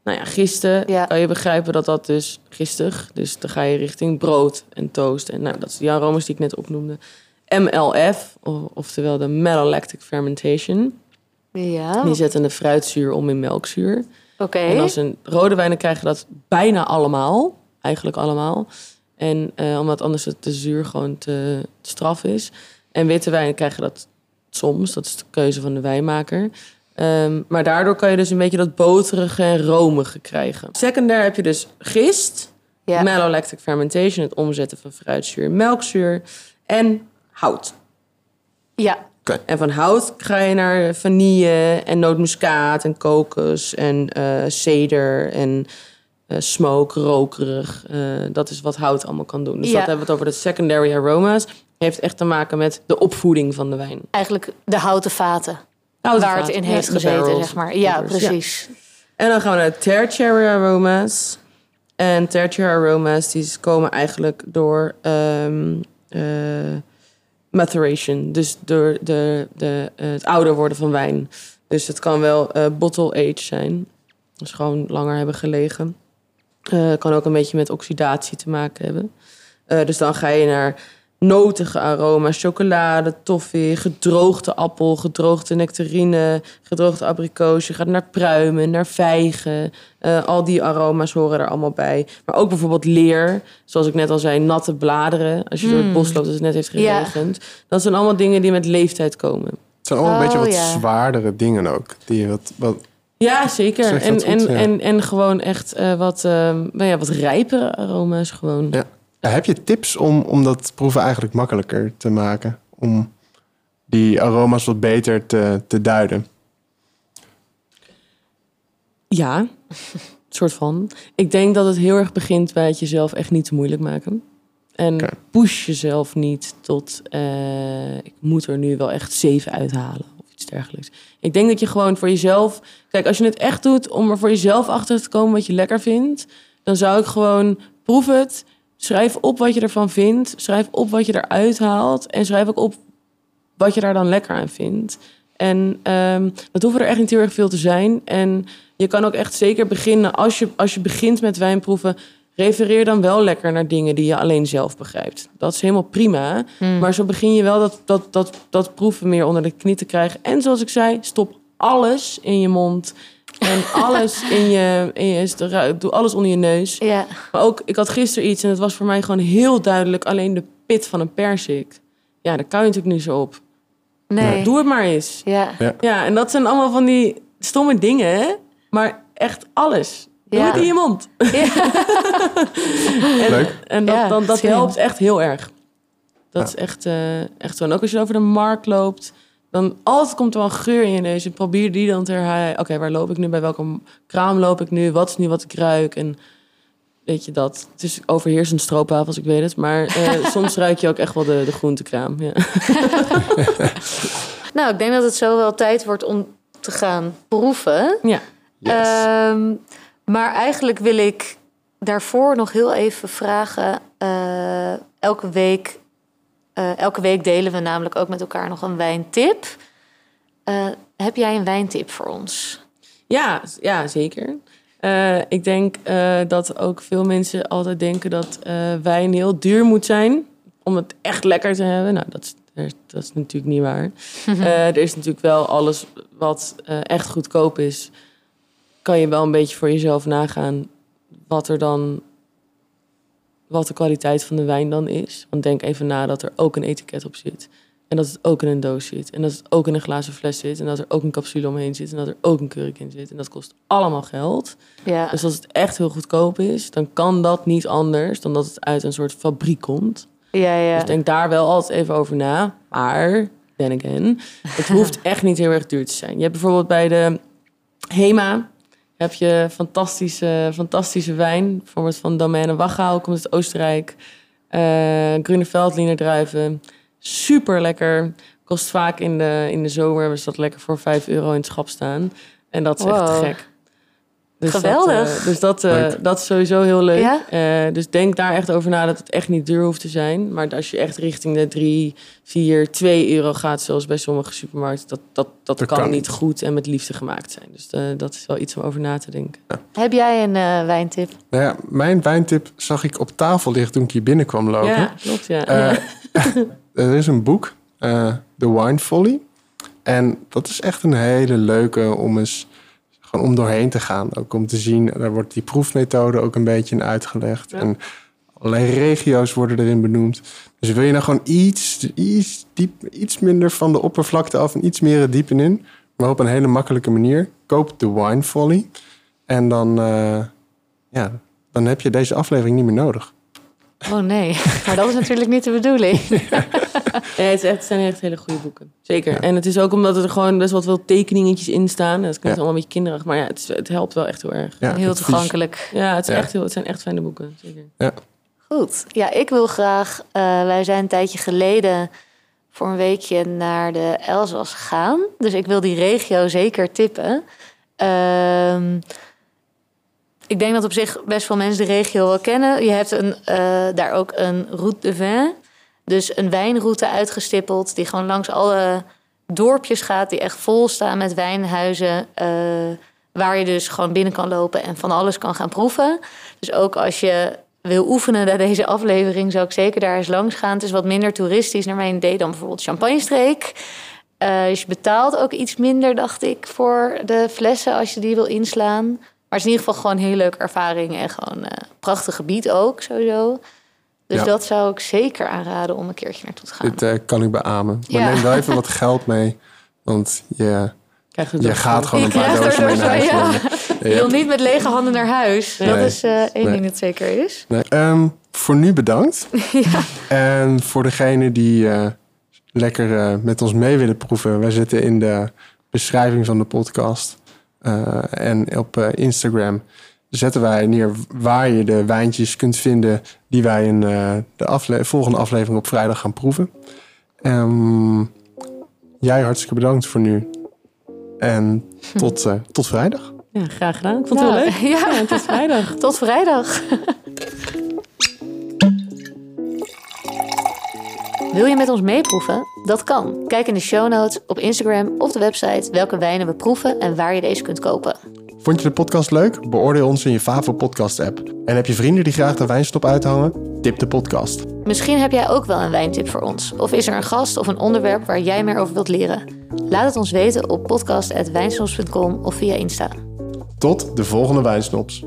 Nou ja, gisten
Ja.
kan je begrijpen dat dat dus gistig. Dus dan ga je richting brood en toast. En nou, dat zijn die aromas die ik net opnoemde. MLF, oftewel de malolactic fermentation.
Ja,
Die zetten de fruitzuur om in melkzuur.
oké.
En als een rode wijnen krijgen dat bijna allemaal. Eigenlijk allemaal. En eh, omdat anders het de zuur gewoon te, te straf is. En witte wijnen krijgen dat soms. Dat is de keuze van de wijnmaker. Ehm, maar daardoor kan je dus een beetje dat boterige en romige krijgen. Secundair heb je dus gist.
Ja.
Malolactic fermentation, het omzetten van fruitzuur in melkzuur. En hout.
Ja,
En van hout ga je naar vanille en nootmuskaat en kokos en eh ceder en eh, smoke, rokerig. Eh, dat is wat hout allemaal kan doen. Dus
Ja.
dat hebben we het over de secondary aromas. Heeft echt te maken met de opvoeding van de wijn.
eigenlijk de houten vaten.
Houten
waar het in
Ja,
heeft gezeten, zeg maar. Ja, precies.
En dan gaan we naar tertiary aromas. En tertiary aromas die komen eigenlijk door ehm, eh, maturation. Dus door de, de, eh, het ouder worden van wijn. Dus het kan wel eh, bottle age zijn. Dus gewoon langer hebben gelegen. Eh kan ook een beetje met oxidatie te maken hebben. Dus dan ga je naar notige aroma's, chocolade, toffee, gedroogde appel, gedroogde nectarine, gedroogde abrikoos. Je gaat naar pruimen, naar vijgen. Eh, al die aroma's horen er allemaal bij. Maar ook bijvoorbeeld leer, zoals ik net al zei, natte bladeren. Als je door het bos loopt als het net heeft
Ja.
geregend. Dat zijn allemaal dingen die met leeftijd komen.
Het zijn allemaal een
Oh,
beetje wat
ja.
zwaardere dingen ook. Die wat, wat,
Ja, zeker. En,
dat
en?
Ja.
en, en gewoon echt eh, wat, ehm, nou ja, wat rijpere aroma's gewoon.
ja. Ja, heb je tips om, om dat proeven eigenlijk makkelijker te maken? Om die aroma's wat beter te, te duiden?
Ja, soort van. Ik denk dat het heel erg begint bij het jezelf echt niet te moeilijk maken. En push jezelf niet tot, eh, ik moet er nu wel echt zeven uithalen of iets dergelijks. Ik denk dat je gewoon voor jezelf, kijk, als je het echt doet om er voor jezelf achter te komen wat je lekker vindt, dan zou ik gewoon proef het, schrijf op wat je ervan vindt, schrijf op wat je eruit haalt en schrijf ook op wat je daar dan lekker aan vindt. En ehm, dat hoeven er echt niet heel erg veel te zijn. En je kan ook echt zeker beginnen, als je, als je begint met wijnproeven, refereer dan wel lekker naar dingen die je alleen zelf begrijpt. Dat is helemaal prima. Maar zo begin je wel dat, dat, dat, dat proeven meer onder de knie te krijgen. En zoals ik zei, stop alles in je mond. En alles in je, in je doe alles onder je neus.
Ja.
Maar ook, ik had gisteren iets en het was voor mij gewoon heel duidelijk alleen de pit van een persik. Ja, daar kan je natuurlijk niet zo op.
Nee.
Doe het maar eens.
Ja.
Ja, en dat zijn allemaal van die stomme dingen, hè? maar echt alles. Doe
Ja.
het in je mond. en,
Leuk.
En dat,
Ja,
dan, dat helpt echt heel erg. Dat is echt, eh, echt zo. En ook als je over de markt loopt, dan altijd komt er wel een geur in je neus. En probeer die dan te herhalen. Oké, waar loop ik nu? Bij welke kraam loop ik nu? Wat is nu wat ik ruik? En weet je dat? Het is overheersend stroopwafels, ik weet het. Maar eh, soms ruik je ook echt wel de, de groentekraam. Ja.
Nou, ik denk dat het zo wel tijd wordt om te gaan proeven.
ja.
Yes.
Ehm, maar eigenlijk wil ik daarvoor nog heel even vragen. eh, elke, week, eh, elke week delen we namelijk ook met elkaar nog een wijntip. Eh, heb jij een wijntip voor ons?
Ja, ja zeker. Eh, ik denk dat ook veel mensen altijd denken dat wijn heel duur moet zijn om het echt lekker te hebben. Nou, dat is, dat is natuurlijk niet waar. Er is natuurlijk wel alles wat echt goedkoop is. Kan je wel een beetje voor jezelf nagaan wat er dan, wat de kwaliteit van de wijn dan is. Want denk even na dat er ook een etiket op zit. En dat het ook in een doos zit. En dat het ook in een glazen fles zit. En dat er ook een capsule omheen zit. En dat er ook een kurk in zit. En dat kost allemaal geld.
Ja,
Dus als het echt heel goedkoop is, dan kan dat niet anders dan dat het uit een soort fabriek komt.
ja, ja.
Dus denk daar wel altijd even over na. Maar, then again, het hoeft echt niet heel erg duur te zijn. Je hebt bijvoorbeeld bij de Hema heb je fantastische, fantastische wijn. Bijvoorbeeld van Domaine Wachau, komt uit Oostenrijk. Eh Grunewaldliner druiven. Super lekker. Kost vaak in de, in de zomer hebben ze dat lekker voor 5 euro in het schap staan. En dat is echt
Wow.
gek. Dus
Geweldig.
Dat, eh, dus dat, eh,
Leuk.
dat is sowieso heel leuk.
Ja?
Eh, dus denk daar echt over na dat het echt niet duur hoeft te zijn. Maar als je echt richting de 3, 4, 2 euro gaat, zoals bij sommige supermarkten, dat, dat, dat,
Dat
kan,
kan
niet goed en met liefde gemaakt zijn. Dus eh, dat is wel iets om over na te denken.
Heb jij een eh, wijntip?
Nou ja, mijn wijntip zag ik op tafel liggen toen ik hier binnenkwam lopen.
Ja, klopt, ja.
Eh, er is een boek, eh The Wine Folly. En dat is echt een hele leuke om eens om doorheen te gaan. Ook om te zien, daar wordt die proefmethode ook een beetje in uitgelegd.
Ja.
En allerlei regio's worden erin benoemd. Dus wil je nou gewoon iets, iets, diep, iets minder van de oppervlakte af en iets meer het diepen in, maar op een hele makkelijke manier, koop The Wine Folly. En dan, eh, ja, dan heb je deze aflevering niet meer nodig.
Oh nee, maar dat is natuurlijk niet de bedoeling.
Ja, het, is echt, het zijn echt hele goede boeken. Zeker. En het is ook omdat er gewoon best wel veel tekeningetjes in staan. Dat klinkt
Ja.
allemaal een beetje kinderig, maar ja, het, is, het helpt wel echt heel erg.
Ja,
Heel toegankelijk.
Ja, het, is
Ja.
Echt heel, het zijn echt fijne boeken. Zeker.
Goed. Ja, ik wil graag. eh, wij zijn een tijdje geleden voor een weekje naar de Elzas gegaan. Dus ik wil die regio zeker tippen. Ehm, ik denk dat op zich best veel mensen de regio wel kennen. Je hebt een, eh, daar ook een route de vin. Dus een wijnroute uitgestippeld die gewoon langs alle dorpjes gaat. Die echt vol staan met wijnhuizen. eh, waar je dus gewoon binnen kan lopen en van alles kan gaan proeven. Dus ook als je wil oefenen naar deze aflevering, zou ik zeker daar eens langs gaan. Het is wat minder toeristisch naar mijn idee dan bijvoorbeeld Champagne-streek. Eh, dus je betaalt ook iets minder, dacht ik, voor de flessen als je die wil inslaan. Maar het is in ieder geval gewoon een hele leuke ervaring en gewoon een prachtig gebied ook, sowieso. Dus
Ja.
dat zou ik zeker aanraden om een keertje naartoe te gaan.
Dit eh, kan ik beamen. Maar
Ja.
neem wel even wat geld mee. Want je,
Krijg je,
gaat gewoon een paar dozen mee naar huis.
Je wil niet met lege handen naar huis. Dat is eh, één
Nee.
ding dat zeker is.
Nee, ehm, voor nu bedankt. En voor degene die eh, lekker eh, met ons mee willen proeven. Wij zitten in de beschrijving van de podcast. eh, en op eh, Instagram zetten wij neer waar je de wijntjes kunt vinden die wij in eh, de afle volgende aflevering op vrijdag gaan proeven. Ehm, jij hartstikke bedankt voor nu. En tot, eh, tot vrijdag.
Ja, graag gedaan. Ik vond het
Nou,
heel leuk.
ja.
Ja, tot vrijdag.
Tot vrijdag. Wil je met ons meeproeven? Dat kan. Kijk in de show notes, op Instagram of de website welke wijnen we proeven en waar je deze kunt kopen.
Vond je de podcast leuk? Beoordeel ons in je favoriete podcast app. En heb je vrienden die graag de wijnstop uithangen? Tip de podcast.
Misschien heb jij ook wel een wijntip voor ons. Of is er een gast of een onderwerp waar jij meer over wilt leren? Laat het ons weten op podcast.wijnsnops.com of via Insta.
Tot de volgende wijnsnops.